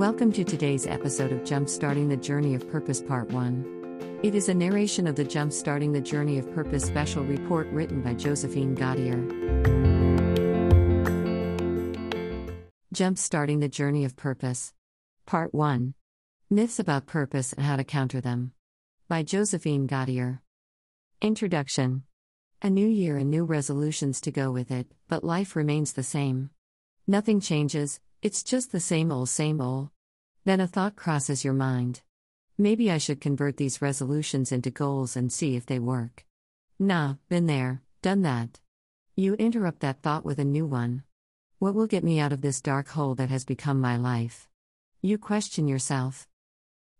Welcome to today's episode of Jumpstarting the Journey of Purpose Part 1. It is a narration of the Jumpstarting the Journey of Purpose special report written by Josephine Gaudier. Jumpstarting the Journey of Purpose. Part 1 Myths about Purpose and How to Counter Them. By Josephine Gaudier. Introduction A new year and new resolutions to go with it, but life remains the same. Nothing changes, it's just the same old, same old. Then a thought crosses your mind. Maybe I should convert these resolutions into goals and see if they work. Nah, been there, done that. You interrupt that thought with a new one. What will get me out of this dark hole that has become my life? You question yourself.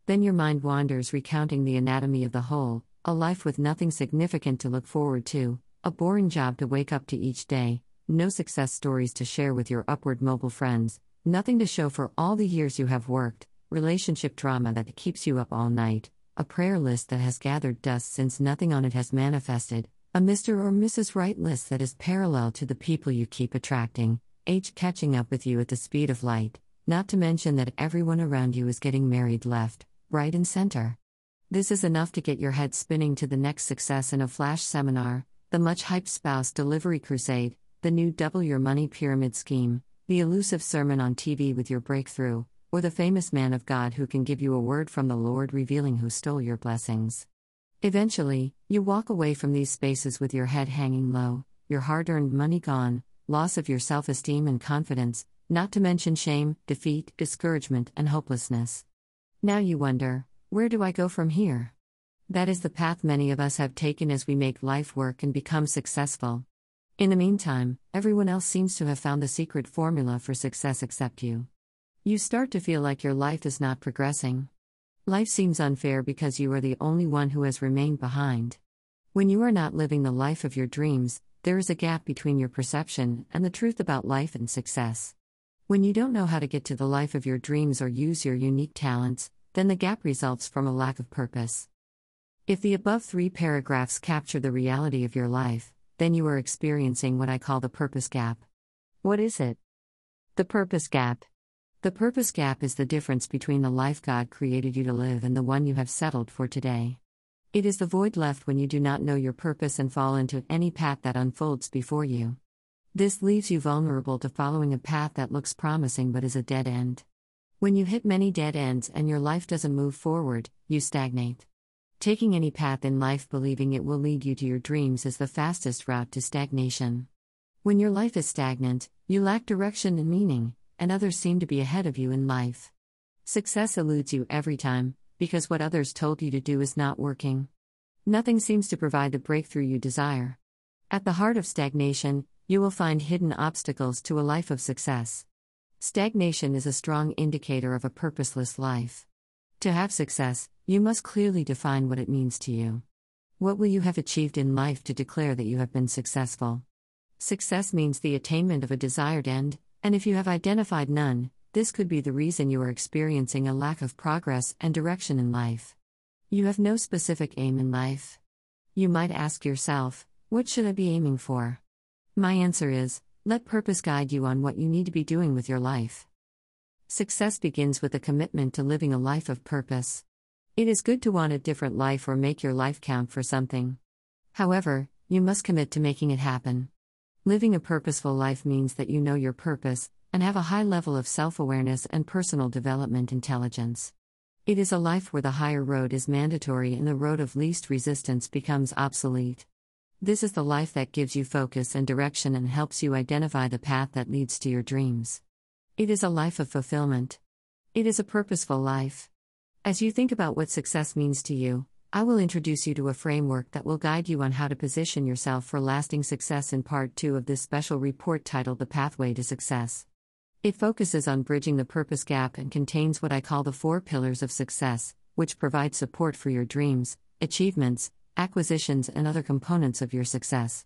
Then your mind wanders, recounting the anatomy of the hole a life with nothing significant to look forward to, a boring job to wake up to each day, no success stories to share with your upward mobile friends, Nothing to show for all the years you have worked, relationship drama that keeps you up all night, a prayer list that has gathered dust since nothing on it has manifested, a Mr. or Mrs. Right list that is parallel to the people you keep attracting, age catching up with you at the speed of light, not to mention that everyone around you is getting married left, right, and center. This is enough to get your head spinning to the next success in a flash seminar, the much hyped spouse delivery crusade, the new double your money pyramid scheme, the elusive sermon on TV with your breakthrough, or the famous man of God who can give you a word from the Lord revealing who stole your blessings. Eventually, you walk away from these spaces with your head hanging low, your hard earned money gone, loss of your self esteem and confidence, not to mention shame, defeat, discouragement, and hopelessness. Now you wonder, where do I go from here? That is the path many of us have taken as we make life work and become successful. In the meantime, everyone else seems to have found the secret formula for success except you. You start to feel like your life is not progressing. Life seems unfair because you are the only one who has remained behind. When you are not living the life of your dreams, there is a gap between your perception and the truth about life and success. When you don't know how to get to the life of your dreams or use your unique talents, then the gap results from a lack of purpose. If the above three paragraphs capture the reality of your life, then you are experiencing what I call the purpose gap. What is it? The purpose gap. The purpose gap is the difference between the life God created you to live and the one you have settled for today. It is the void left when you do not know your purpose and fall into any path that unfolds before you. This leaves you vulnerable to following a path that looks promising but is a dead end. When you hit many dead ends and your life doesn't move forward, you stagnate. Taking any path in life believing it will lead you to your dreams is the fastest route to stagnation. When your life is stagnant, you lack direction and meaning, and others seem to be ahead of you in life. Success eludes you every time, because what others told you to do is not working. Nothing seems to provide the breakthrough you desire. At the heart of stagnation, you will find hidden obstacles to a life of success. Stagnation is a strong indicator of a purposeless life. To have success, you must clearly define what it means to you. What will you have achieved in life to declare that you have been successful? Success means the attainment of a desired end, and if you have identified none, this could be the reason you are experiencing a lack of progress and direction in life. You have no specific aim in life. You might ask yourself, what should I be aiming for? My answer is, let purpose guide you on what you need to be doing with your life. Success begins with a commitment to living a life of purpose. It is good to want a different life or make your life count for something. However, you must commit to making it happen. Living a purposeful life means that you know your purpose and have a high level of self awareness and personal development intelligence. It is a life where the higher road is mandatory and the road of least resistance becomes obsolete. This is the life that gives you focus and direction and helps you identify the path that leads to your dreams. It is a life of fulfillment. It is a purposeful life. As you think about what success means to you, I will introduce you to a framework that will guide you on how to position yourself for lasting success in part 2 of this special report titled The Pathway to Success. It focuses on bridging the purpose gap and contains what I call the four pillars of success, which provide support for your dreams, achievements, acquisitions, and other components of your success.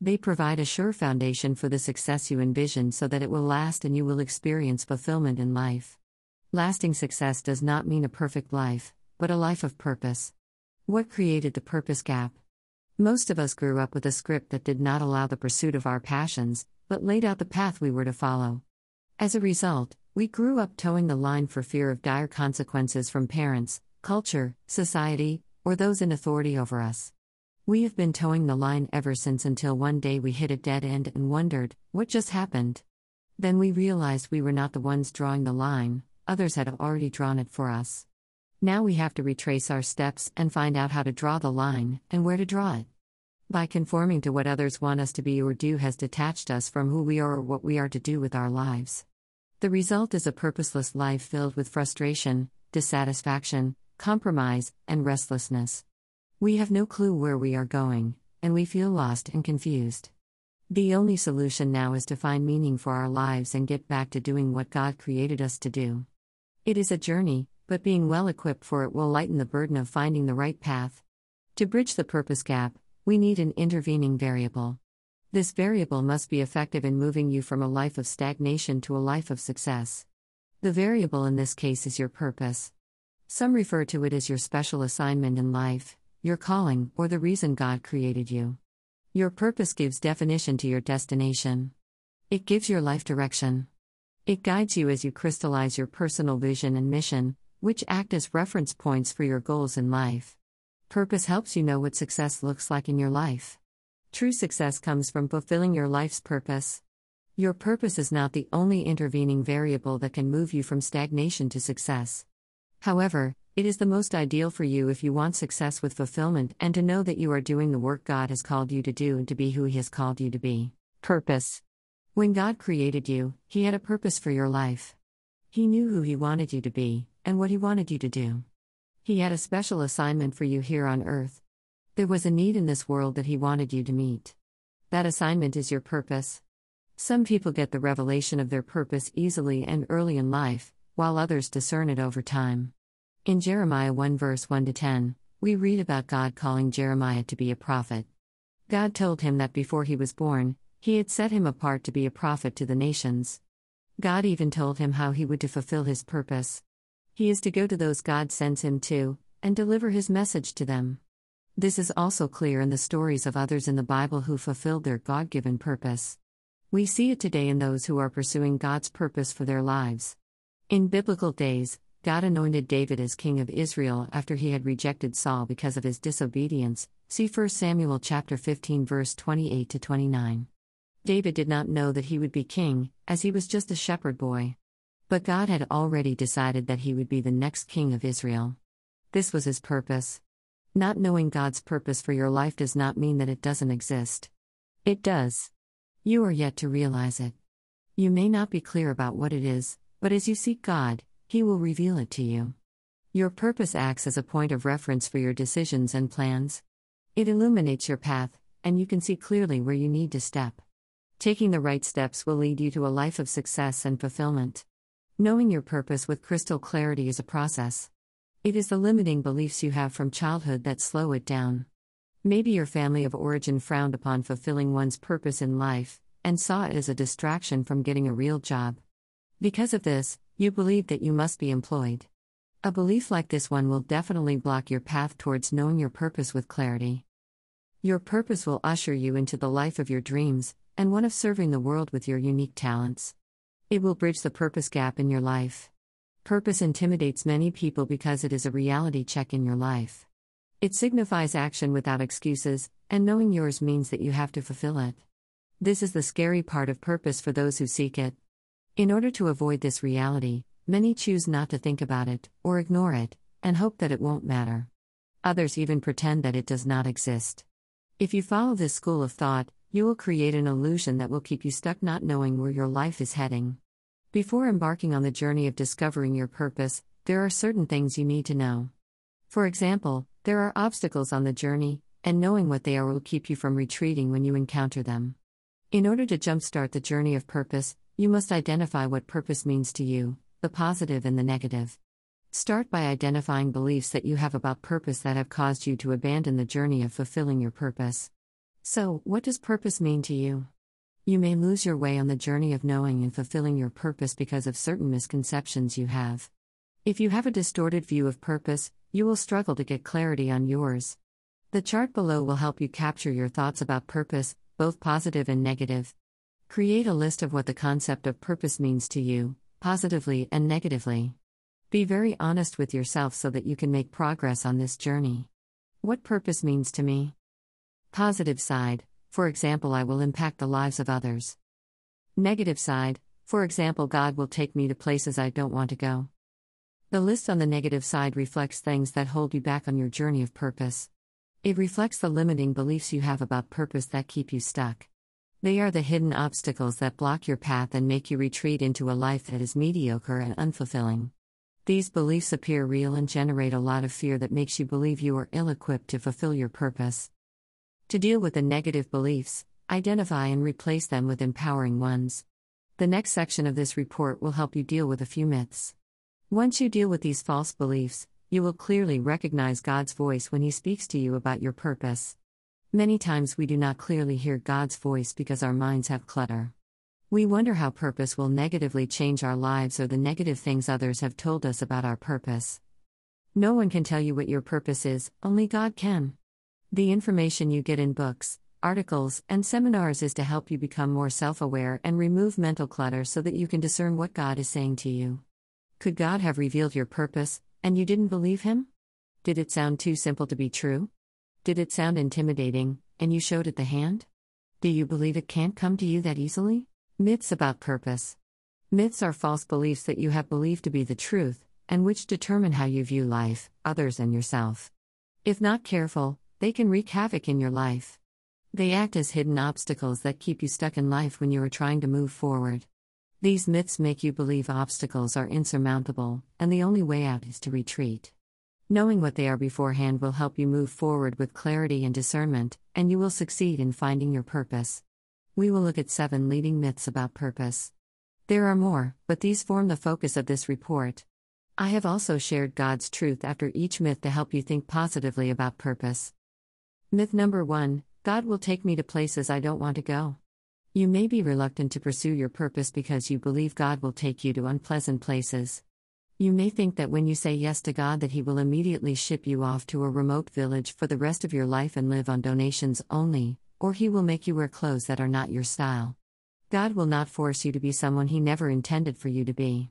They provide a sure foundation for the success you envision so that it will last and you will experience fulfillment in life. Lasting success does not mean a perfect life, but a life of purpose. What created the purpose gap? Most of us grew up with a script that did not allow the pursuit of our passions, but laid out the path we were to follow. As a result, We grew up toeing the line for fear of dire consequences from parents, culture, society, or those in authority over us. We have been toeing the line ever since until one day we hit a dead end and wondered, what just happened? Then we realized we were not the ones drawing the line, others had already drawn it for us. Now we have to retrace our steps and find out how to draw the line and where to draw it. By conforming to what others want us to be or do has detached us from who we are or what we are to do with our lives. The result is a purposeless life filled with frustration, dissatisfaction, compromise, and restlessness. We have no clue where we are going, and we feel lost and confused. The only solution now is to find meaning for our lives and get back to doing what God created us to do. It is a journey, but being well equipped for it will lighten the burden of finding the right path. To bridge the purpose gap, we need an intervening variable. This variable must be effective in moving you from a life of stagnation to a life of success. The variable in this case is your purpose. Some refer to it as your special assignment in life, your calling, or the reason God created you. Your purpose gives definition to your destination. It gives your life direction. It guides you as you crystallize your personal vision and mission, which act as reference points for your goals in life. Purpose helps you know what success looks like in your life. True success comes from fulfilling your life's purpose. Your purpose is not the only intervening variable that can move you from stagnation to success. However, it is the most ideal for you if you want success with fulfillment and to know that you are doing the work God has called you to do and to be who He has called you to be. Purpose. When God created you, He had a purpose for your life. He knew who He wanted you to be, and what He wanted you to do. He had a special assignment for you here on earth. There was a need in this world that He wanted you to meet. That assignment is your purpose. Some people get the revelation of their purpose easily and early in life, while others discern it over time. In Jeremiah 1 verse 1 to 10, we read about God calling Jeremiah to be a prophet. God told him that before he was born, he had set him apart to be a prophet to the nations. God even told him how he would to fulfill his purpose. He is to go to those God sends him to, and deliver his message to them. This is also clear in the stories of others in the Bible who fulfilled their God given purpose. We see it today in those who are pursuing God's purpose for their lives. In biblical days, God anointed David as king of Israel after he had rejected Saul because of his disobedience. See 1 Samuel chapter 15 verse 28 to 29. David did not know that he would be king, as he was just a shepherd boy. But God had already decided that he would be the next king of Israel. This was his purpose. Not knowing God's purpose for your life does not mean that it doesn't exist. It does. You are yet to realize it. You may not be clear about what it is, but as you seek God, He will reveal it to you. Your purpose acts as a point of reference for your decisions and plans. It illuminates your path, and you can see clearly where you need to step. Taking the right steps will lead you to a life of success and fulfillment. Knowing your purpose with crystal clarity is a process. It is the limiting beliefs you have from childhood that slow it down. Maybe your family of origin frowned upon fulfilling one's purpose in life, and saw it as a distraction from getting a real job. Because of this, you believe that you must be employed. A belief like this one will definitely block your path towards knowing your purpose with clarity. Your purpose will usher you into the life of your dreams, and one of serving the world with your unique talents. It will bridge the purpose gap in your life. Purpose intimidates many people because it is a reality check in your life. It signifies action without excuses, and knowing yours means that you have to fulfill it. This is the scary part of purpose for those who seek it. In order to avoid this reality, many choose not to think about it, or ignore it, and hope that it won't matter. Others even pretend that it does not exist. If you follow this school of thought, you will create an illusion that will keep you stuck not knowing where your life is heading. Before embarking on the journey of discovering your purpose, there are certain things you need to know. For example, there are obstacles on the journey, and knowing what they are will keep you from retreating when you encounter them. In order to jumpstart the journey of purpose, you must identify what purpose means to you, the positive and the negative. Start by identifying beliefs that you have about purpose that have caused you to abandon the journey of fulfilling your purpose. So, what does purpose mean to you? You may lose your way on the journey of knowing and fulfilling your purpose because of certain misconceptions you have. If you have a distorted view of purpose, you will struggle to get clarity on yours. The chart below will help you capture your thoughts about purpose, both positive and negative. Create a list of what the concept of purpose means to you, positively and negatively. Be very honest with yourself so that you can make progress on this journey. What purpose means to me? Positive side, for example, I will impact the lives of others. Negative side, for example, God will take me to places I don't want to go. The list on the negative side reflects things that hold you back on your journey of purpose. It reflects the limiting beliefs you have about purpose that keep you stuck. They are the hidden obstacles that block your path and make you retreat into a life that is mediocre and unfulfilling. These beliefs appear real and generate a lot of fear that makes you believe you are ill equipped to fulfill your purpose. To deal with the negative beliefs, identify and replace them with empowering ones. The next section of this report will help you deal with a few myths. Once you deal with these false beliefs, you will clearly recognize God's voice when He speaks to you about your purpose. Many times we do not clearly hear God's voice because our minds have clutter. We wonder how purpose will negatively change our lives or the negative things others have told us about our purpose. No one can tell you what your purpose is, only God can. The information you get in books, articles, and seminars is to help you become more self aware and remove mental clutter so that you can discern what God is saying to you. Could God have revealed your purpose, and you didn't believe Him? Did it sound too simple to be true? Did it sound intimidating, and you showed it the hand? Do you believe it can't come to you that easily? Myths about purpose. Myths are false beliefs that you have believed to be the truth, and which determine how you view life, others, and yourself. If not careful, they can wreak havoc in your life. They act as hidden obstacles that keep you stuck in life when you are trying to move forward. These myths make you believe obstacles are insurmountable, and the only way out is to retreat. Knowing what they are beforehand will help you move forward with clarity and discernment, and you will succeed in finding your purpose. We will look at seven leading myths about purpose. There are more, but these form the focus of this report. I have also shared God's truth after each myth to help you think positively about purpose. Myth number one God will take me to places I don't want to go. You may be reluctant to pursue your purpose because you believe God will take you to unpleasant places. You may think that when you say yes to God that he will immediately ship you off to a remote village for the rest of your life and live on donations only, or he will make you wear clothes that are not your style. God will not force you to be someone he never intended for you to be.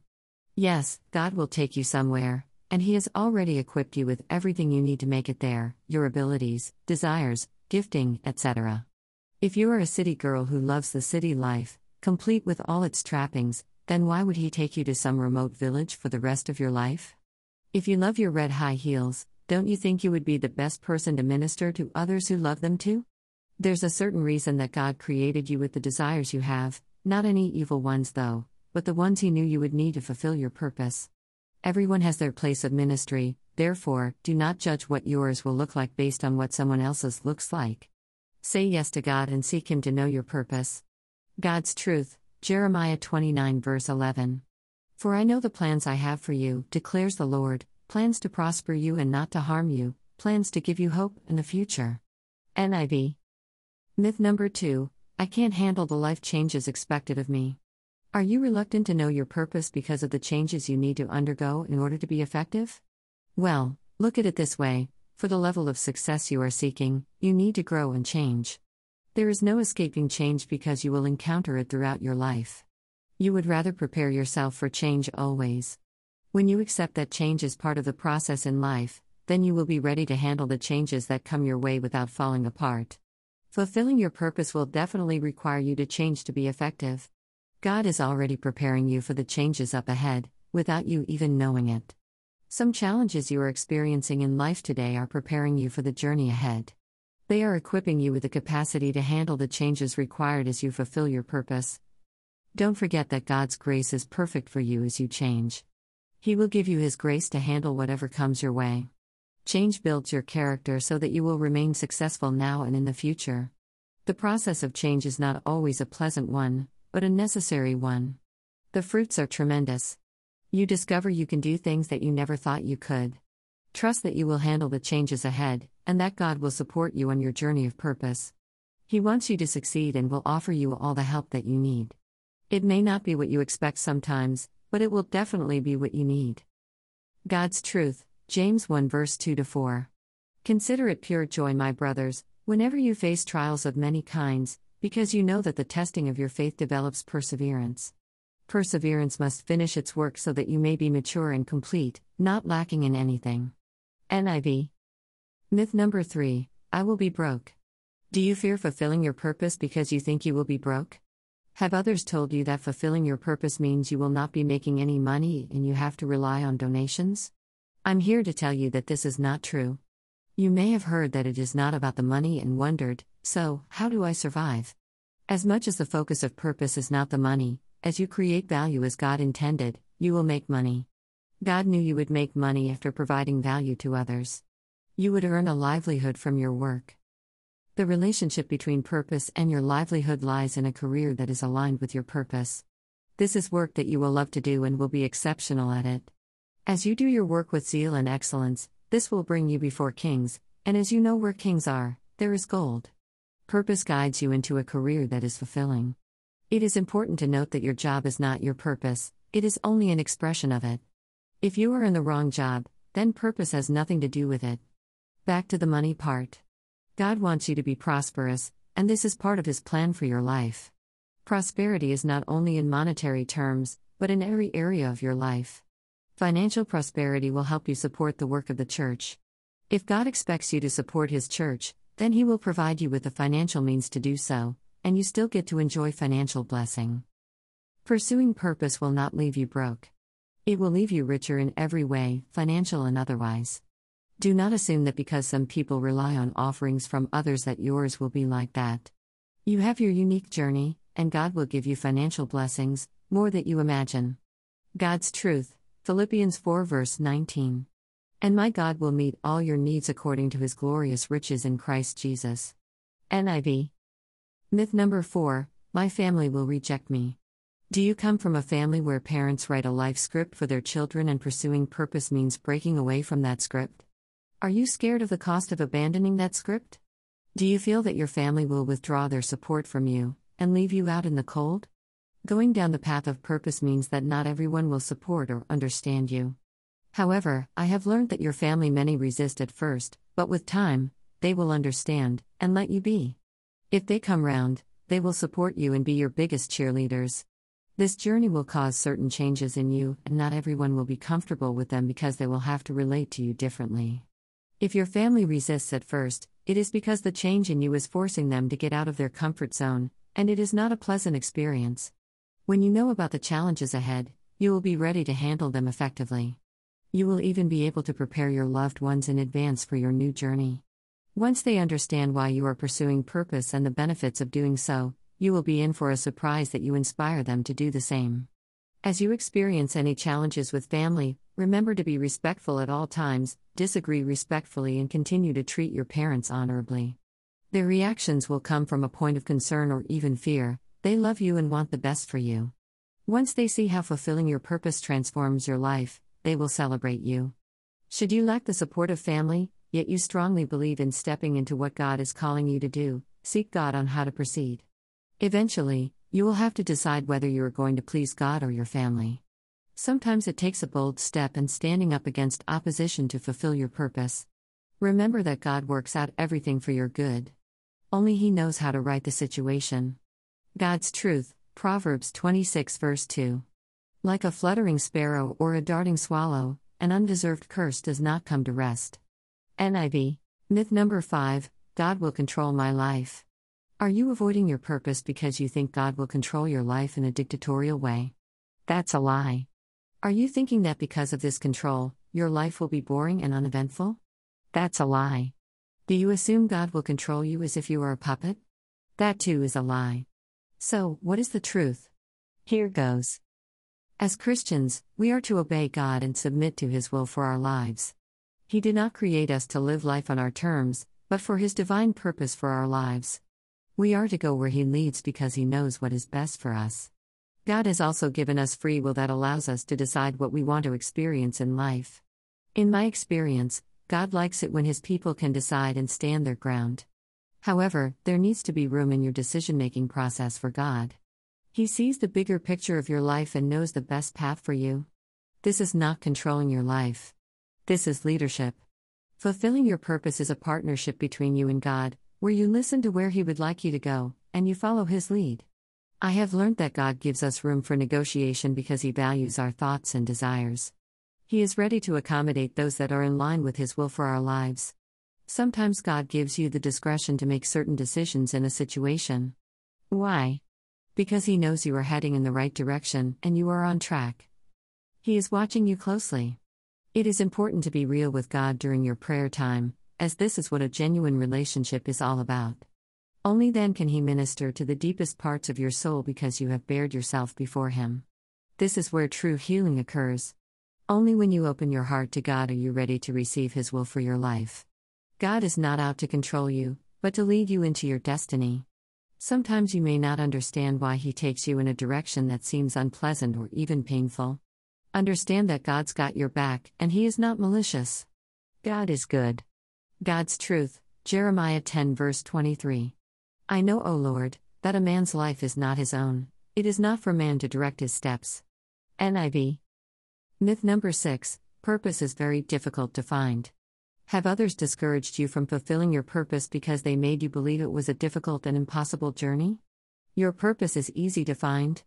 Yes, God will take you somewhere, and He has already equipped you with everything you need to make it there your abilities, desires, gifting, etc. If you are a city girl who loves the city life, complete with all its trappings, then why would He take you to some remote village for the rest of your life? If you love your red high heels, don't you think you would be the best person to minister to others who love them too? There's a certain reason that God created you with the desires you have, not any evil ones though, but the ones He knew you would need to fulfill your purpose. Everyone has their place of ministry, therefore, do not judge what yours will look like based on what someone else's looks like. Say yes to God and seek Him to know your purpose. God's truth, Jeremiah 29, verse 11. For I know the plans I have for you, declares the Lord plans to prosper you and not to harm you, plans to give you hope and a future. NIV. Myth number two I can't handle the life changes expected of me. Are you reluctant to know your purpose because of the changes you need to undergo in order to be effective? Well, look at it this way for the level of success you are seeking, you need to grow and change. There is no escaping change because you will encounter it throughout your life. You would rather prepare yourself for change always. When you accept that change is part of the process in life, then you will be ready to handle the changes that come your way without falling apart. Fulfilling your purpose will definitely require you to change to be effective. God is already preparing you for the changes up ahead, without you even knowing it. Some challenges you are experiencing in life today are preparing you for the journey ahead. They are equipping you with the capacity to handle the changes required as you fulfill your purpose. Don't forget that God's grace is perfect for you as you change. He will give you His grace to handle whatever comes your way. Change builds your character so that you will remain successful now and in the future. The process of change is not always a pleasant one, but a necessary one. The fruits are tremendous. You discover you can do things that you never thought you could. Trust that you will handle the changes ahead, and that God will support you on your journey of purpose. He wants you to succeed and will offer you all the help that you need. It may not be what you expect sometimes, but it will definitely be what you need. God's truth, James 1 verse 2 4. Consider it pure joy, my brothers, whenever you face trials of many kinds, because you know that the testing of your faith develops perseverance. Perseverance must finish its work so that you may be mature and complete, not lacking in anything. NIV. Myth number 3 I will be broke. Do you fear fulfilling your purpose because you think you will be broke? Have others told you that fulfilling your purpose means you will not be making any money and you have to rely on donations? I'm here to tell you that this is not true. You may have heard that it is not about the money and wondered, so, how do I survive? As much as the focus of purpose is not the money, as you create value as God intended, you will make money. God knew you would make money after providing value to others. You would earn a livelihood from your work. The relationship between purpose and your livelihood lies in a career that is aligned with your purpose. This is work that you will love to do and will be exceptional at it. As you do your work with zeal and excellence, this will bring you before kings, and as you know where kings are, there is gold. Purpose guides you into a career that is fulfilling. It is important to note that your job is not your purpose, it is only an expression of it. If you are in the wrong job, then purpose has nothing to do with it. Back to the money part. God wants you to be prosperous, and this is part of His plan for your life. Prosperity is not only in monetary terms, but in every area of your life. Financial prosperity will help you support the work of the church. If God expects you to support His church, then He will provide you with the financial means to do so, and you still get to enjoy financial blessing. Pursuing purpose will not leave you broke. It will leave you richer in every way, financial and otherwise. Do not assume that because some people rely on offerings from others that yours will be like that. You have your unique journey, and God will give you financial blessings, more that you imagine. God's truth, Philippians 4 verse 19. And my God will meet all your needs according to his glorious riches in Christ Jesus. NIV. Myth number 4 My family will reject me. Do you come from a family where parents write a life script for their children and pursuing purpose means breaking away from that script? Are you scared of the cost of abandoning that script? Do you feel that your family will withdraw their support from you and leave you out in the cold? Going down the path of purpose means that not everyone will support or understand you. However, I have learned that your family many resist at first, but with time, they will understand and let you be. If they come round, they will support you and be your biggest cheerleaders. This journey will cause certain changes in you, and not everyone will be comfortable with them because they will have to relate to you differently. If your family resists at first, it is because the change in you is forcing them to get out of their comfort zone, and it is not a pleasant experience. When you know about the challenges ahead, you will be ready to handle them effectively. You will even be able to prepare your loved ones in advance for your new journey. Once they understand why you are pursuing purpose and the benefits of doing so, you will be in for a surprise that you inspire them to do the same. As you experience any challenges with family, remember to be respectful at all times, disagree respectfully, and continue to treat your parents honorably. Their reactions will come from a point of concern or even fear, they love you and want the best for you. Once they see how fulfilling your purpose transforms your life, they will celebrate you. Should you lack the support of family, yet you strongly believe in stepping into what God is calling you to do, seek God on how to proceed. Eventually, you will have to decide whether you are going to please God or your family. Sometimes it takes a bold step and standing up against opposition to fulfill your purpose. Remember that God works out everything for your good. Only He knows how to right the situation. God's truth, Proverbs 26, verse 2. Like a fluttering sparrow or a darting swallow, an undeserved curse does not come to rest. NIV. Myth number 5 God will control my life. Are you avoiding your purpose because you think God will control your life in a dictatorial way? That's a lie. Are you thinking that because of this control, your life will be boring and uneventful? That's a lie. Do you assume God will control you as if you are a puppet? That too is a lie. So, what is the truth? Here goes. As Christians, we are to obey God and submit to His will for our lives. He did not create us to live life on our terms, but for His divine purpose for our lives. We are to go where He leads because He knows what is best for us. God has also given us free will that allows us to decide what we want to experience in life. In my experience, God likes it when His people can decide and stand their ground. However, there needs to be room in your decision making process for God. He sees the bigger picture of your life and knows the best path for you. This is not controlling your life. This is leadership. Fulfilling your purpose is a partnership between you and God, where you listen to where He would like you to go, and you follow His lead. I have learned that God gives us room for negotiation because He values our thoughts and desires. He is ready to accommodate those that are in line with His will for our lives. Sometimes God gives you the discretion to make certain decisions in a situation. Why? Because He knows you are heading in the right direction and you are on track. He is watching you closely. It is important to be real with God during your prayer time, as this is what a genuine relationship is all about. Only then can He minister to the deepest parts of your soul because you have bared yourself before Him. This is where true healing occurs. Only when you open your heart to God are you ready to receive His will for your life. God is not out to control you, but to lead you into your destiny. Sometimes you may not understand why He takes you in a direction that seems unpleasant or even painful. Understand that God's got your back, and He is not malicious. God is good. God's truth, Jeremiah 10, verse 23. I know, O Lord, that a man's life is not his own, it is not for man to direct his steps. NIV. Myth number 6 Purpose is very difficult to find. Have others discouraged you from fulfilling your purpose because they made you believe it was a difficult and impossible journey? Your purpose is easy to find.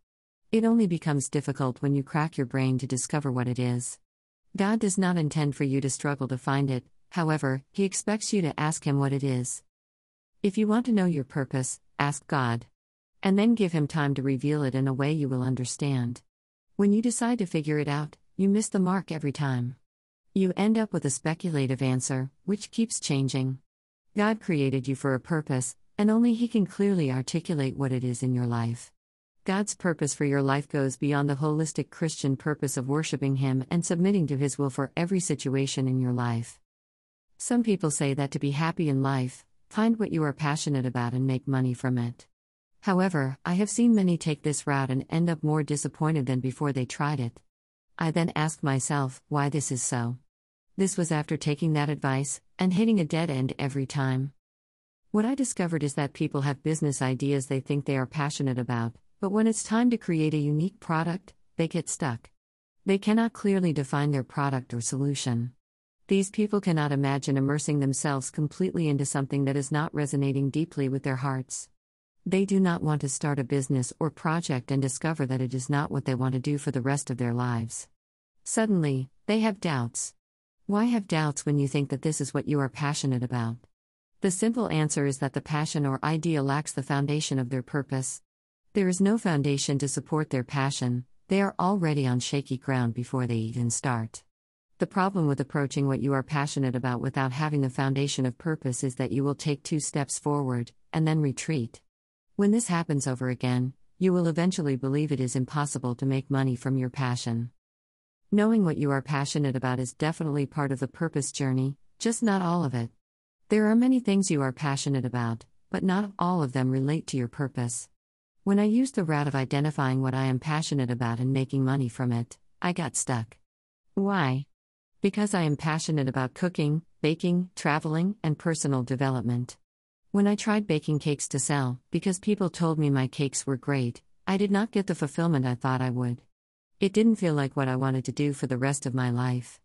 It only becomes difficult when you crack your brain to discover what it is. God does not intend for you to struggle to find it, however, He expects you to ask Him what it is. If you want to know your purpose, ask God. And then give Him time to reveal it in a way you will understand. When you decide to figure it out, you miss the mark every time. You end up with a speculative answer, which keeps changing. God created you for a purpose, and only He can clearly articulate what it is in your life. God's purpose for your life goes beyond the holistic Christian purpose of worshiping Him and submitting to His will for every situation in your life. Some people say that to be happy in life, find what you are passionate about and make money from it. However, I have seen many take this route and end up more disappointed than before they tried it. I then asked myself why this is so. This was after taking that advice and hitting a dead end every time. What I discovered is that people have business ideas they think they are passionate about, but when it's time to create a unique product, they get stuck. They cannot clearly define their product or solution. These people cannot imagine immersing themselves completely into something that is not resonating deeply with their hearts. They do not want to start a business or project and discover that it is not what they want to do for the rest of their lives. Suddenly, they have doubts. Why have doubts when you think that this is what you are passionate about? The simple answer is that the passion or idea lacks the foundation of their purpose. There is no foundation to support their passion, they are already on shaky ground before they even start. The problem with approaching what you are passionate about without having the foundation of purpose is that you will take two steps forward, and then retreat. When this happens over again, you will eventually believe it is impossible to make money from your passion. Knowing what you are passionate about is definitely part of the purpose journey, just not all of it. There are many things you are passionate about, but not all of them relate to your purpose. When I used the route of identifying what I am passionate about and making money from it, I got stuck. Why? Because I am passionate about cooking, baking, traveling, and personal development. When I tried baking cakes to sell, because people told me my cakes were great, I did not get the fulfillment I thought I would. It didn't feel like what I wanted to do for the rest of my life.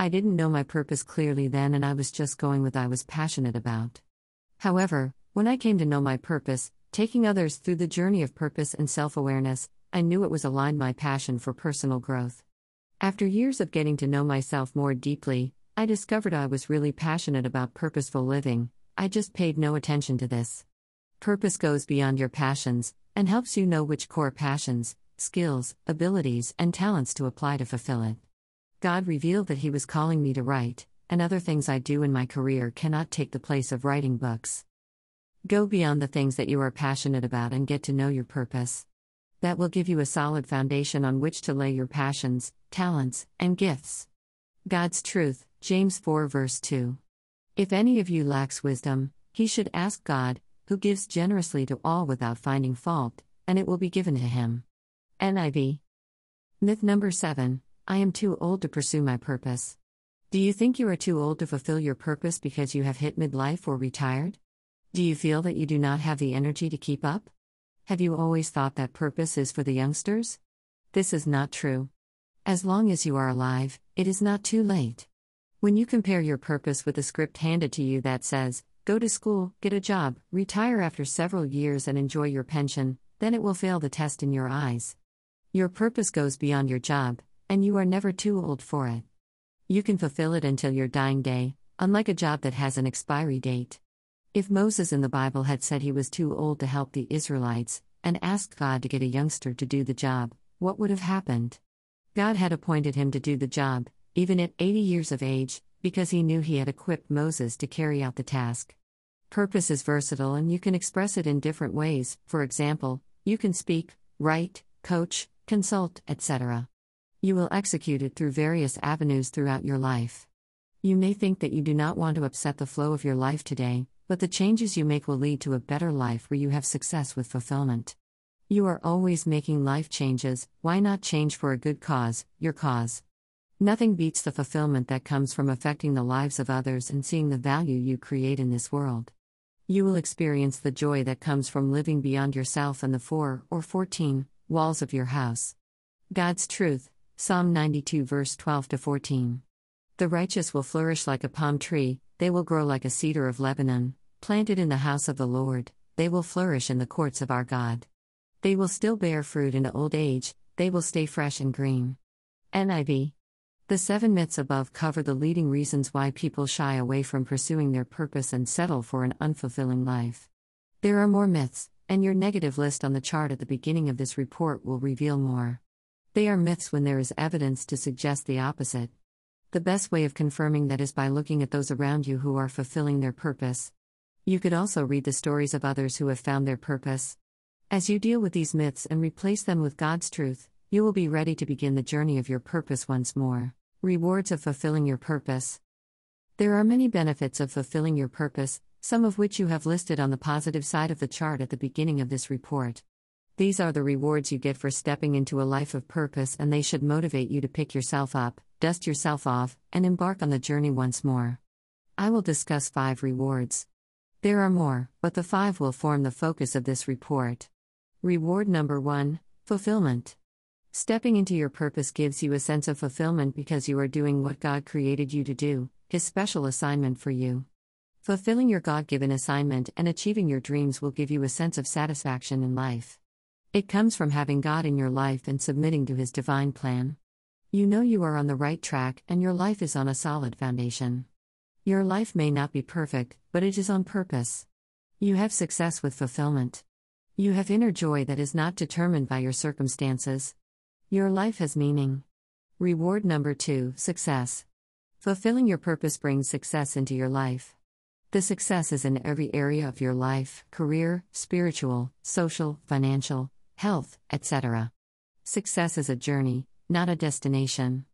I didn't know my purpose clearly then, and I was just going with I was passionate about. However, when I came to know my purpose, taking others through the journey of purpose and self awareness, I knew it was aligned my passion for personal growth. After years of getting to know myself more deeply, I discovered I was really passionate about purposeful living, I just paid no attention to this. Purpose goes beyond your passions and helps you know which core passions, skills, abilities, and talents to apply to fulfill it. God revealed that He was calling me to write, and other things I do in my career cannot take the place of writing books. Go beyond the things that you are passionate about and get to know your purpose. That will give you a solid foundation on which to lay your passions, talents, and gifts. God's truth, James 4 verse 2. If any of you lacks wisdom, he should ask God, who gives generously to all without finding fault, and it will be given to him. NIV. Myth number 7 I am too old to pursue my purpose. Do you think you are too old to fulfill your purpose because you have hit midlife or retired? Do you feel that you do not have the energy to keep up? Have you always thought that purpose is for the youngsters? This is not true. As long as you are alive, it is not too late. When you compare your purpose with a script handed to you that says, go to school, get a job, retire after several years, and enjoy your pension, then it will fail the test in your eyes. Your purpose goes beyond your job, and you are never too old for it. You can fulfill it until your dying day, unlike a job that has an expiry date. If Moses in the Bible had said he was too old to help the Israelites, and asked God to get a youngster to do the job, what would have happened? God had appointed him to do the job, even at 80 years of age, because he knew he had equipped Moses to carry out the task. Purpose is versatile and you can express it in different ways, for example, you can speak, write, coach, consult, etc. You will execute it through various avenues throughout your life. You may think that you do not want to upset the flow of your life today, but the changes you make will lead to a better life where you have success with fulfillment. You are always making life changes, why not change for a good cause, your cause? Nothing beats the fulfillment that comes from affecting the lives of others and seeing the value you create in this world. You will experience the joy that comes from living beyond yourself and the four, or 14, walls of your house. God's truth, Psalm 92, verse 12 to 14. The righteous will flourish like a palm tree, they will grow like a cedar of Lebanon, planted in the house of the Lord, they will flourish in the courts of our God. They will still bear fruit in old age, they will stay fresh and green. NIV. The seven myths above cover the leading reasons why people shy away from pursuing their purpose and settle for an unfulfilling life. There are more myths, and your negative list on the chart at the beginning of this report will reveal more. They are myths when there is evidence to suggest the opposite. The best way of confirming that is by looking at those around you who are fulfilling their purpose. You could also read the stories of others who have found their purpose. As you deal with these myths and replace them with God's truth, you will be ready to begin the journey of your purpose once more. Rewards of fulfilling your purpose. There are many benefits of fulfilling your purpose, some of which you have listed on the positive side of the chart at the beginning of this report. These are the rewards you get for stepping into a life of purpose, and they should motivate you to pick yourself up, dust yourself off, and embark on the journey once more. I will discuss five rewards. There are more, but the five will form the focus of this report. Reward number one Fulfillment. Stepping into your purpose gives you a sense of fulfillment because you are doing what God created you to do, His special assignment for you. Fulfilling your God given assignment and achieving your dreams will give you a sense of satisfaction in life. It comes from having God in your life and submitting to His divine plan. You know you are on the right track and your life is on a solid foundation. Your life may not be perfect, but it is on purpose. You have success with fulfillment. You have inner joy that is not determined by your circumstances. Your life has meaning. Reward number two success. Fulfilling your purpose brings success into your life. The success is in every area of your life career, spiritual, social, financial, health, etc. Success is a journey, not a destination.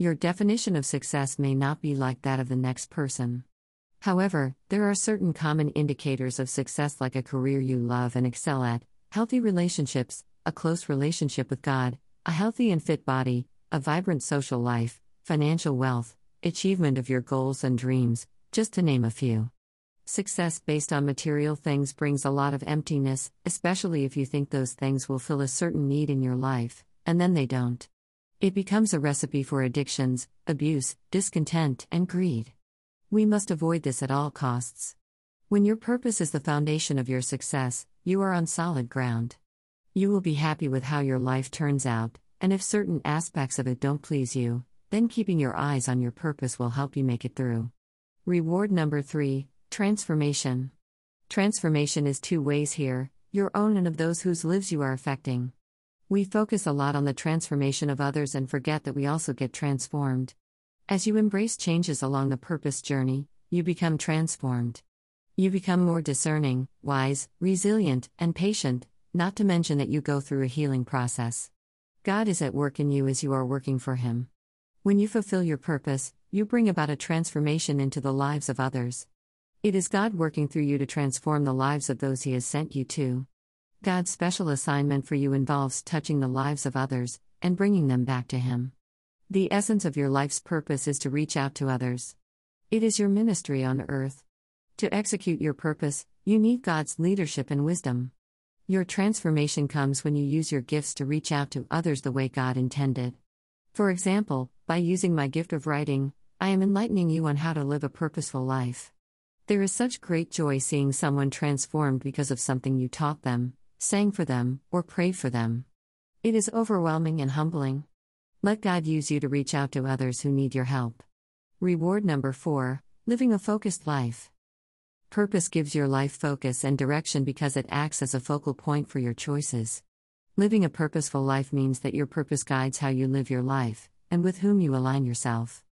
Your definition of success may not be like that of the next person. However, there are certain common indicators of success like a career you love and excel at, healthy relationships, a close relationship with God, a healthy and fit body, a vibrant social life, financial wealth, achievement of your goals and dreams, just to name a few. Success based on material things brings a lot of emptiness, especially if you think those things will fill a certain need in your life, and then they don't. It becomes a recipe for addictions, abuse, discontent, and greed. We must avoid this at all costs. When your purpose is the foundation of your success, you are on solid ground. You will be happy with how your life turns out, and if certain aspects of it don't please you, then keeping your eyes on your purpose will help you make it through. Reward number three Transformation. Transformation is two ways here your own and of those whose lives you are affecting. We focus a lot on the transformation of others and forget that we also get transformed. As you embrace changes along the purpose journey, you become transformed. You become more discerning, wise, resilient, and patient, not to mention that you go through a healing process. God is at work in you as you are working for Him. When you fulfill your purpose, you bring about a transformation into the lives of others. It is God working through you to transform the lives of those He has sent you to. God's special assignment for you involves touching the lives of others and bringing them back to Him. The essence of your life's purpose is to reach out to others. It is your ministry on earth. To execute your purpose, you need God's leadership and wisdom. Your transformation comes when you use your gifts to reach out to others the way God intended. For example, by using my gift of writing, I am enlightening you on how to live a purposeful life. There is such great joy seeing someone transformed because of something you taught them, sang for them, or prayed for them. It is overwhelming and humbling. Let God use you to reach out to others who need your help. Reward number four living a focused life. Purpose gives your life focus and direction because it acts as a focal point for your choices. Living a purposeful life means that your purpose guides how you live your life, and with whom you align yourself.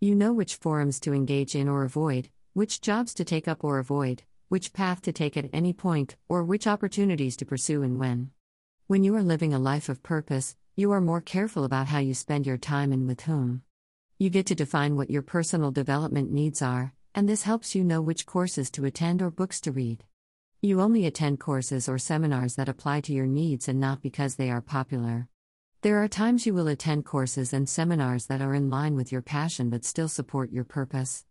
You know which forums to engage in or avoid, which jobs to take up or avoid, which path to take at any point, or which opportunities to pursue and when. When you are living a life of purpose, you are more careful about how you spend your time and with whom. You get to define what your personal development needs are, and this helps you know which courses to attend or books to read. You only attend courses or seminars that apply to your needs and not because they are popular. There are times you will attend courses and seminars that are in line with your passion but still support your purpose.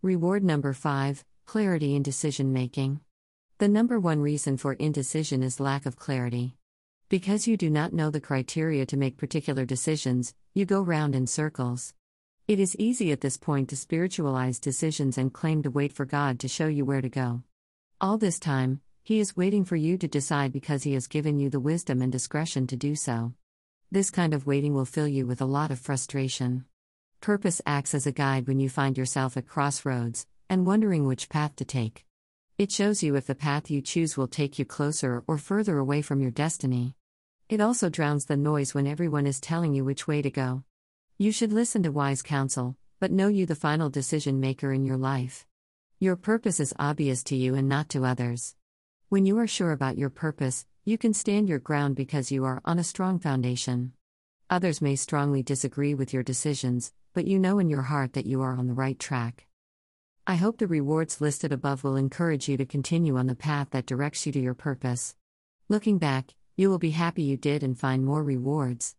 Reward number 5 Clarity in decision making. The number one reason for indecision is lack of clarity. Because you do not know the criteria to make particular decisions, you go round in circles. It is easy at this point to spiritualize decisions and claim to wait for God to show you where to go. All this time, He is waiting for you to decide because He has given you the wisdom and discretion to do so. This kind of waiting will fill you with a lot of frustration. Purpose acts as a guide when you find yourself at crossroads and wondering which path to take. It shows you if the path you choose will take you closer or further away from your destiny. It also drowns the noise when everyone is telling you which way to go. You should listen to wise counsel, but know you the final decision maker in your life. Your purpose is obvious to you and not to others. When you are sure about your purpose, you can stand your ground because you are on a strong foundation. Others may strongly disagree with your decisions, but you know in your heart that you are on the right track. I hope the rewards listed above will encourage you to continue on the path that directs you to your purpose. Looking back, you will be happy you did and find more rewards.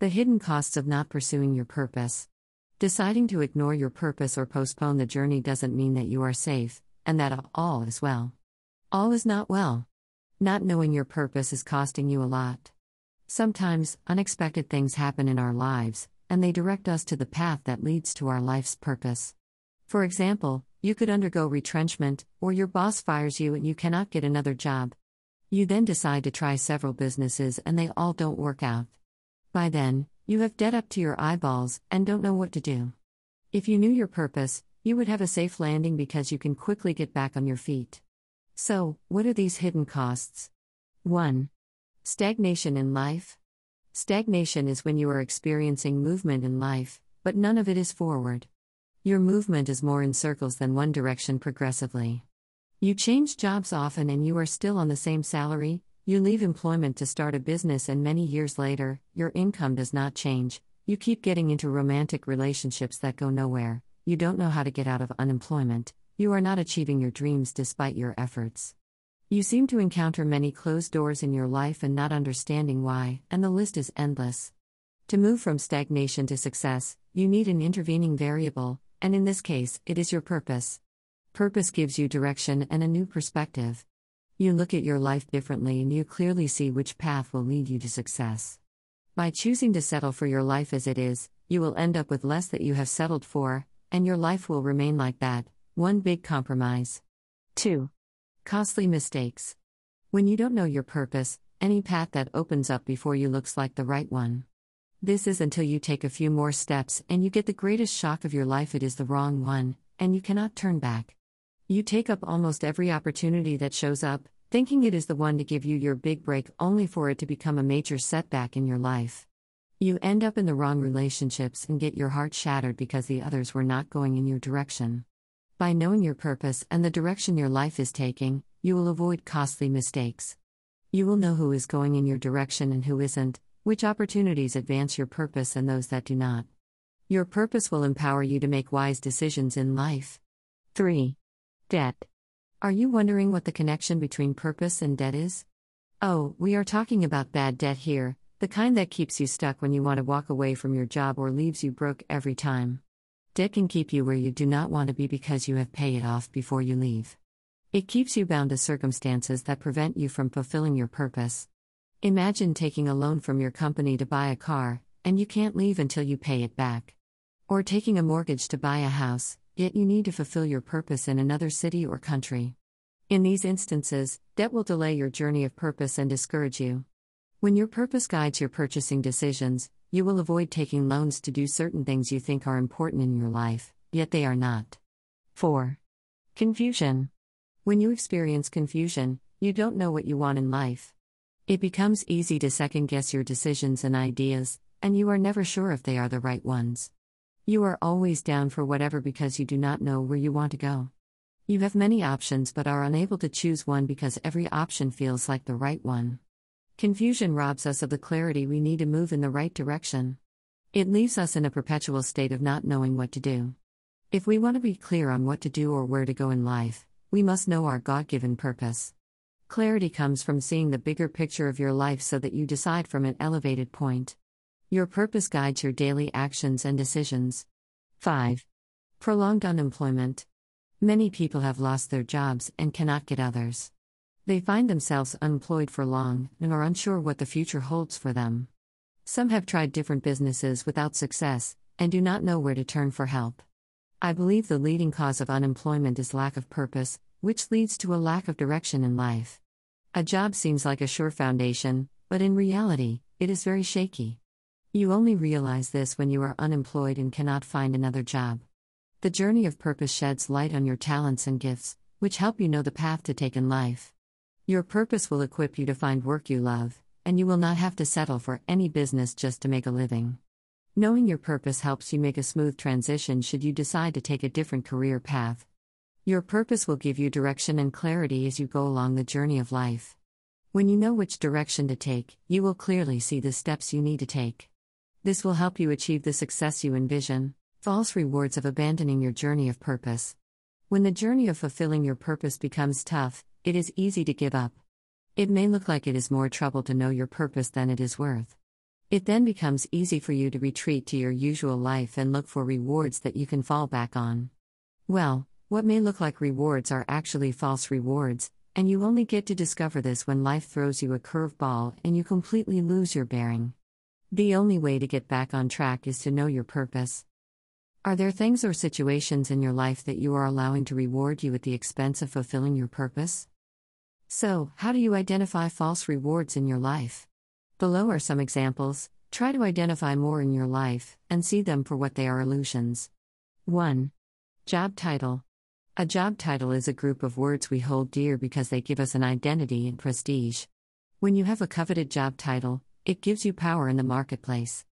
The hidden costs of not pursuing your purpose. Deciding to ignore your purpose or postpone the journey doesn't mean that you are safe, and that all is well. All is not well. Not knowing your purpose is costing you a lot. Sometimes, unexpected things happen in our lives, and they direct us to the path that leads to our life's purpose. For example, you could undergo retrenchment, or your boss fires you and you cannot get another job. You then decide to try several businesses and they all don't work out. By then, you have debt up to your eyeballs and don't know what to do. If you knew your purpose, you would have a safe landing because you can quickly get back on your feet. So, what are these hidden costs? 1. Stagnation in life. Stagnation is when you are experiencing movement in life, but none of it is forward. Your movement is more in circles than one direction progressively. You change jobs often and you are still on the same salary, you leave employment to start a business, and many years later, your income does not change. You keep getting into romantic relationships that go nowhere. You don't know how to get out of unemployment. You are not achieving your dreams despite your efforts. You seem to encounter many closed doors in your life and not understanding why, and the list is endless. To move from stagnation to success, you need an intervening variable, and in this case, it is your purpose. Purpose gives you direction and a new perspective. You look at your life differently and you clearly see which path will lead you to success. By choosing to settle for your life as it is, you will end up with less that you have settled for, and your life will remain like that one big compromise. 2. Costly mistakes. When you don't know your purpose, any path that opens up before you looks like the right one. This is until you take a few more steps and you get the greatest shock of your life it is the wrong one, and you cannot turn back. You take up almost every opportunity that shows up, thinking it is the one to give you your big break, only for it to become a major setback in your life. You end up in the wrong relationships and get your heart shattered because the others were not going in your direction. By knowing your purpose and the direction your life is taking, you will avoid costly mistakes. You will know who is going in your direction and who isn't, which opportunities advance your purpose and those that do not. Your purpose will empower you to make wise decisions in life. 3. Debt. Are you wondering what the connection between purpose and debt is? Oh, we are talking about bad debt here, the kind that keeps you stuck when you want to walk away from your job or leaves you broke every time. Debt can keep you where you do not want to be because you have paid it off before you leave. It keeps you bound to circumstances that prevent you from fulfilling your purpose. Imagine taking a loan from your company to buy a car, and you can't leave until you pay it back. Or taking a mortgage to buy a house, yet you need to fulfill your purpose in another city or country. In these instances, debt will delay your journey of purpose and discourage you. When your purpose guides your purchasing decisions, you will avoid taking loans to do certain things you think are important in your life, yet they are not. 4. Confusion. When you experience confusion, you don't know what you want in life. It becomes easy to second guess your decisions and ideas, and you are never sure if they are the right ones. You are always down for whatever because you do not know where you want to go. You have many options but are unable to choose one because every option feels like the right one. Confusion robs us of the clarity we need to move in the right direction. It leaves us in a perpetual state of not knowing what to do. If we want to be clear on what to do or where to go in life, we must know our God given purpose. Clarity comes from seeing the bigger picture of your life so that you decide from an elevated point. Your purpose guides your daily actions and decisions. 5. Prolonged unemployment. Many people have lost their jobs and cannot get others. They find themselves unemployed for long and are unsure what the future holds for them. Some have tried different businesses without success and do not know where to turn for help. I believe the leading cause of unemployment is lack of purpose, which leads to a lack of direction in life. A job seems like a sure foundation, but in reality, it is very shaky. You only realize this when you are unemployed and cannot find another job. The journey of purpose sheds light on your talents and gifts, which help you know the path to take in life. Your purpose will equip you to find work you love, and you will not have to settle for any business just to make a living. Knowing your purpose helps you make a smooth transition should you decide to take a different career path. Your purpose will give you direction and clarity as you go along the journey of life. When you know which direction to take, you will clearly see the steps you need to take. This will help you achieve the success you envision. False rewards of abandoning your journey of purpose. When the journey of fulfilling your purpose becomes tough, it is easy to give up. It may look like it is more trouble to know your purpose than it is worth. It then becomes easy for you to retreat to your usual life and look for rewards that you can fall back on. Well, what may look like rewards are actually false rewards, and you only get to discover this when life throws you a curveball and you completely lose your bearing. The only way to get back on track is to know your purpose. Are there things or situations in your life that you are allowing to reward you at the expense of fulfilling your purpose? So, how do you identify false rewards in your life? Below are some examples. Try to identify more in your life and see them for what they are illusions. 1. Job title. A job title is a group of words we hold dear because they give us an identity and prestige. When you have a coveted job title, it gives you power in the marketplace.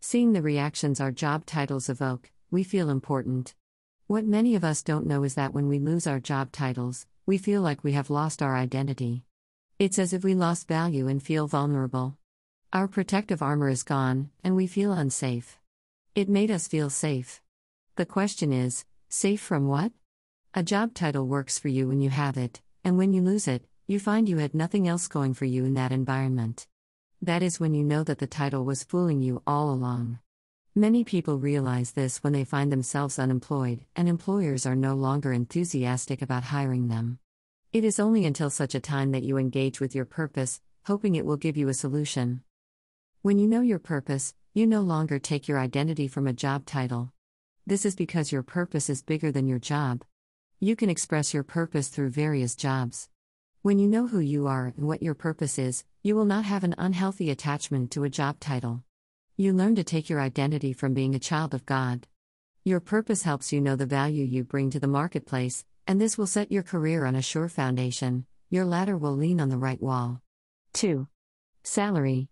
Seeing the reactions our job titles evoke, we feel important. What many of us don't know is that when we lose our job titles, we feel like we have lost our identity. It's as if we lost value and feel vulnerable. Our protective armor is gone, and we feel unsafe. It made us feel safe. The question is safe from what? A job title works for you when you have it, and when you lose it, you find you had nothing else going for you in that environment. That is when you know that the title was fooling you all along. Many people realize this when they find themselves unemployed and employers are no longer enthusiastic about hiring them. It is only until such a time that you engage with your purpose, hoping it will give you a solution. When you know your purpose, you no longer take your identity from a job title. This is because your purpose is bigger than your job. You can express your purpose through various jobs. When you know who you are and what your purpose is, you will not have an unhealthy attachment to a job title. You learn to take your identity from being a child of God. Your purpose helps you know the value you bring to the marketplace, and this will set your career on a sure foundation. Your ladder will lean on the right wall. 2. Salary.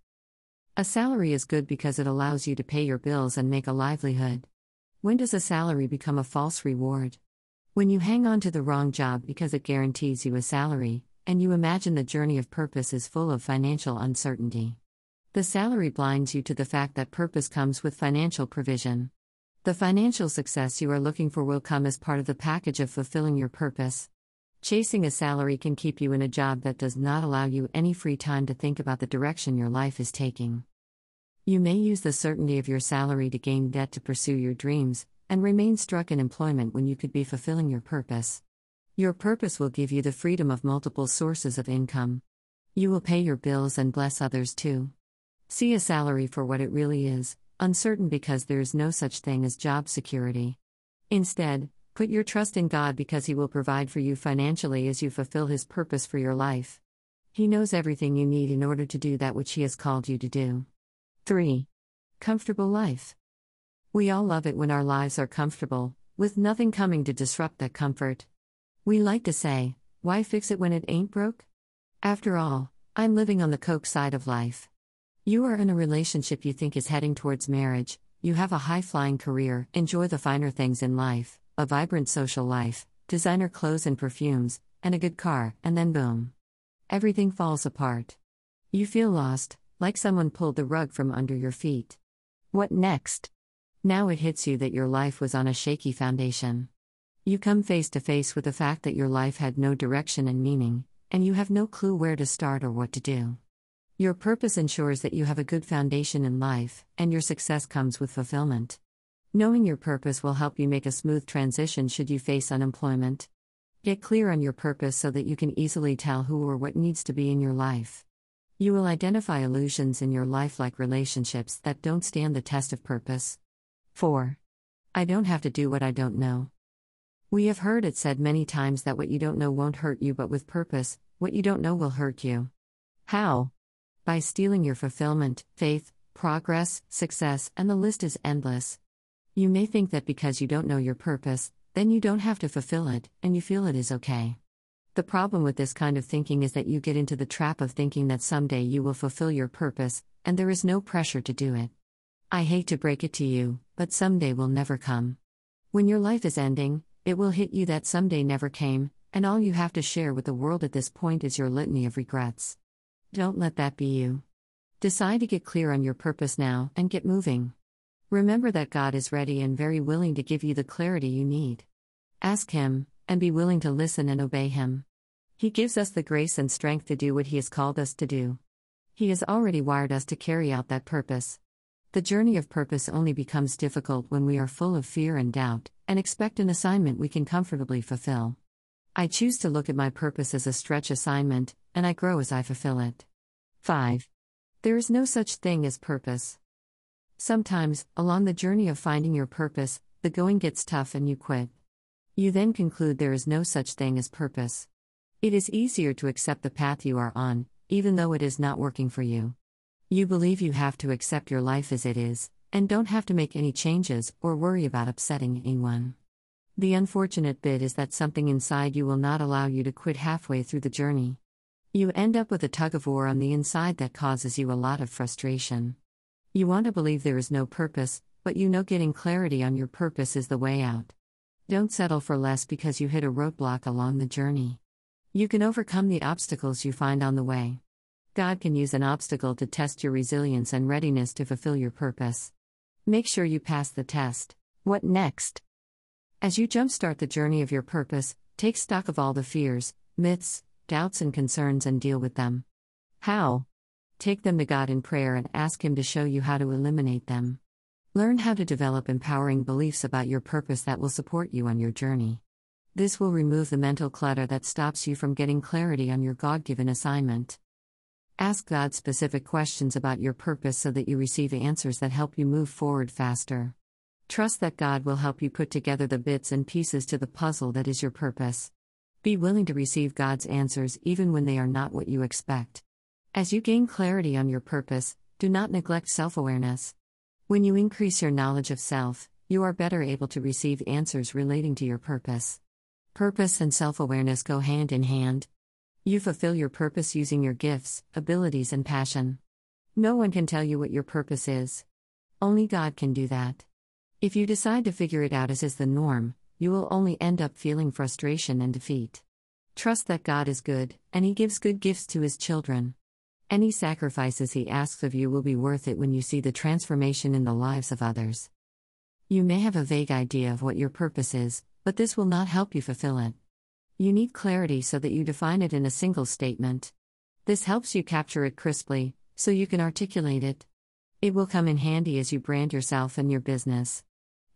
A salary is good because it allows you to pay your bills and make a livelihood. When does a salary become a false reward? When you hang on to the wrong job because it guarantees you a salary, and you imagine the journey of purpose is full of financial uncertainty. The salary blinds you to the fact that purpose comes with financial provision. The financial success you are looking for will come as part of the package of fulfilling your purpose. Chasing a salary can keep you in a job that does not allow you any free time to think about the direction your life is taking. You may use the certainty of your salary to gain debt to pursue your dreams, and remain stuck in employment when you could be fulfilling your purpose. Your purpose will give you the freedom of multiple sources of income. You will pay your bills and bless others too. See a salary for what it really is uncertain because there is no such thing as job security. Instead, Put your trust in God because He will provide for you financially as you fulfill His purpose for your life. He knows everything you need in order to do that which He has called you to do. 3. Comfortable life. We all love it when our lives are comfortable, with nothing coming to disrupt that comfort. We like to say, why fix it when it ain't broke? After all, I'm living on the coke side of life. You are in a relationship you think is heading towards marriage, you have a high flying career, enjoy the finer things in life, a vibrant social life, designer clothes and perfumes, and a good car, and then boom. Everything falls apart. You feel lost, like someone pulled the rug from under your feet. What next? Now it hits you that your life was on a shaky foundation. You come face to face with the fact that your life had no direction and meaning, and you have no clue where to start or what to do. Your purpose ensures that you have a good foundation in life, and your success comes with fulfillment. Knowing your purpose will help you make a smooth transition should you face unemployment. Get clear on your purpose so that you can easily tell who or what needs to be in your life. You will identify illusions in your life like relationships that don't stand the test of purpose. 4. I don't have to do what I don't know. We have heard it said many times that what you don't know won't hurt you, but with purpose, what you don't know will hurt you. How? By stealing your fulfillment, faith, progress, success, and the list is endless. You may think that because you don't know your purpose, then you don't have to fulfill it, and you feel it is okay. The problem with this kind of thinking is that you get into the trap of thinking that someday you will fulfill your purpose, and there is no pressure to do it. I hate to break it to you, but someday will never come. When your life is ending, it will hit you that someday never came, and all you have to share with the world at this point is your litany of regrets. Don't let that be you. Decide to get clear on your purpose now and get moving. Remember that God is ready and very willing to give you the clarity you need. Ask Him, and be willing to listen and obey Him. He gives us the grace and strength to do what He has called us to do. He has already wired us to carry out that purpose. The journey of purpose only becomes difficult when we are full of fear and doubt, and expect an assignment we can comfortably fulfill. I choose to look at my purpose as a stretch assignment, and I grow as I fulfill it. 5. There is no such thing as purpose. Sometimes, along the journey of finding your purpose, the going gets tough and you quit. You then conclude there is no such thing as purpose. It is easier to accept the path you are on, even though it is not working for you. You believe you have to accept your life as it is, and don't have to make any changes or worry about upsetting anyone. The unfortunate bit is that something inside you will not allow you to quit halfway through the journey. You end up with a tug of war on the inside that causes you a lot of frustration. You want to believe there is no purpose, but you know getting clarity on your purpose is the way out. Don't settle for less because you hit a roadblock along the journey. You can overcome the obstacles you find on the way. God can use an obstacle to test your resilience and readiness to fulfill your purpose. Make sure you pass the test. What next? As you jumpstart the journey of your purpose, take stock of all the fears, myths, doubts, and concerns and deal with them. How? Take them to God in prayer and ask Him to show you how to eliminate them. Learn how to develop empowering beliefs about your purpose that will support you on your journey. This will remove the mental clutter that stops you from getting clarity on your God given assignment. Ask God specific questions about your purpose so that you receive answers that help you move forward faster. Trust that God will help you put together the bits and pieces to the puzzle that is your purpose. Be willing to receive God's answers even when they are not what you expect. As you gain clarity on your purpose, do not neglect self awareness. When you increase your knowledge of self, you are better able to receive answers relating to your purpose. Purpose and self awareness go hand in hand. You fulfill your purpose using your gifts, abilities, and passion. No one can tell you what your purpose is. Only God can do that. If you decide to figure it out as is the norm, you will only end up feeling frustration and defeat. Trust that God is good, and He gives good gifts to His children. Any sacrifices He asks of you will be worth it when you see the transformation in the lives of others. You may have a vague idea of what your purpose is, but this will not help you fulfill it. You need clarity so that you define it in a single statement. This helps you capture it crisply, so you can articulate it. It will come in handy as you brand yourself and your business.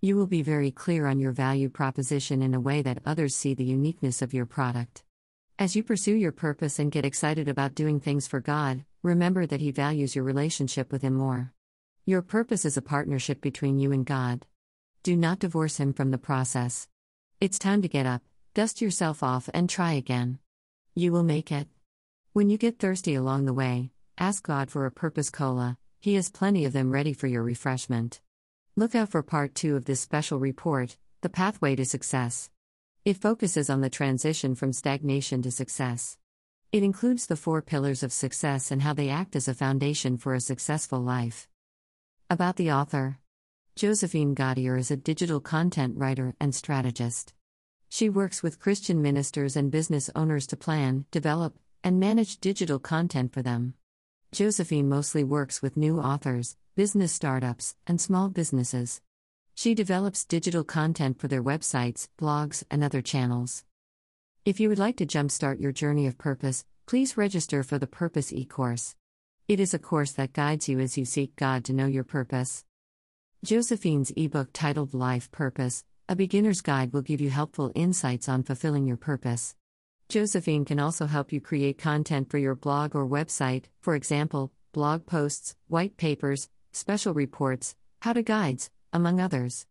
You will be very clear on your value proposition in a way that others see the uniqueness of your product. As you pursue your purpose and get excited about doing things for God, remember that He values your relationship with Him more. Your purpose is a partnership between you and God. Do not divorce Him from the process. It's time to get up, dust yourself off, and try again. You will make it. When you get thirsty along the way, ask God for a purpose cola, He has plenty of them ready for your refreshment. Look out for part two of this special report The Pathway to Success. It focuses on the transition from stagnation to success. It includes the four pillars of success and how they act as a foundation for a successful life. About the author Josephine Gaudier is a digital content writer and strategist. She works with Christian ministers and business owners to plan, develop, and manage digital content for them. Josephine mostly works with new authors, business startups, and small businesses. She develops digital content for their websites, blogs, and other channels. If you would like to jumpstart your journey of purpose, please register for the Purpose e course. It is a course that guides you as you seek God to know your purpose. Josephine's ebook titled Life Purpose A Beginner's Guide will give you helpful insights on fulfilling your purpose. Josephine can also help you create content for your blog or website, for example, blog posts, white papers, special reports, how to guides, among others.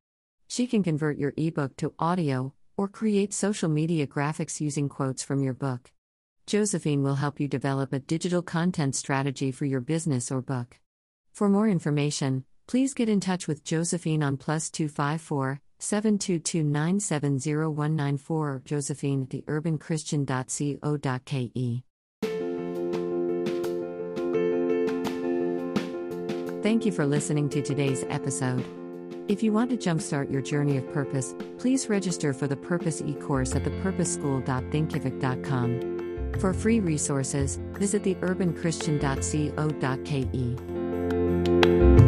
She can convert your ebook to audio or create social media graphics using quotes from your book. Josephine will help you develop a digital content strategy for your business or book. For more information, please get in touch with Josephine on plus 254 722970194 or Josephine at theurbanchristian.co.ke. Thank you for listening to today's episode. If you want to jumpstart your journey of purpose, please register for the Purpose e course at thepurposeschool.thinkific.com. For free resources, visit theurbanchristian.co.ke.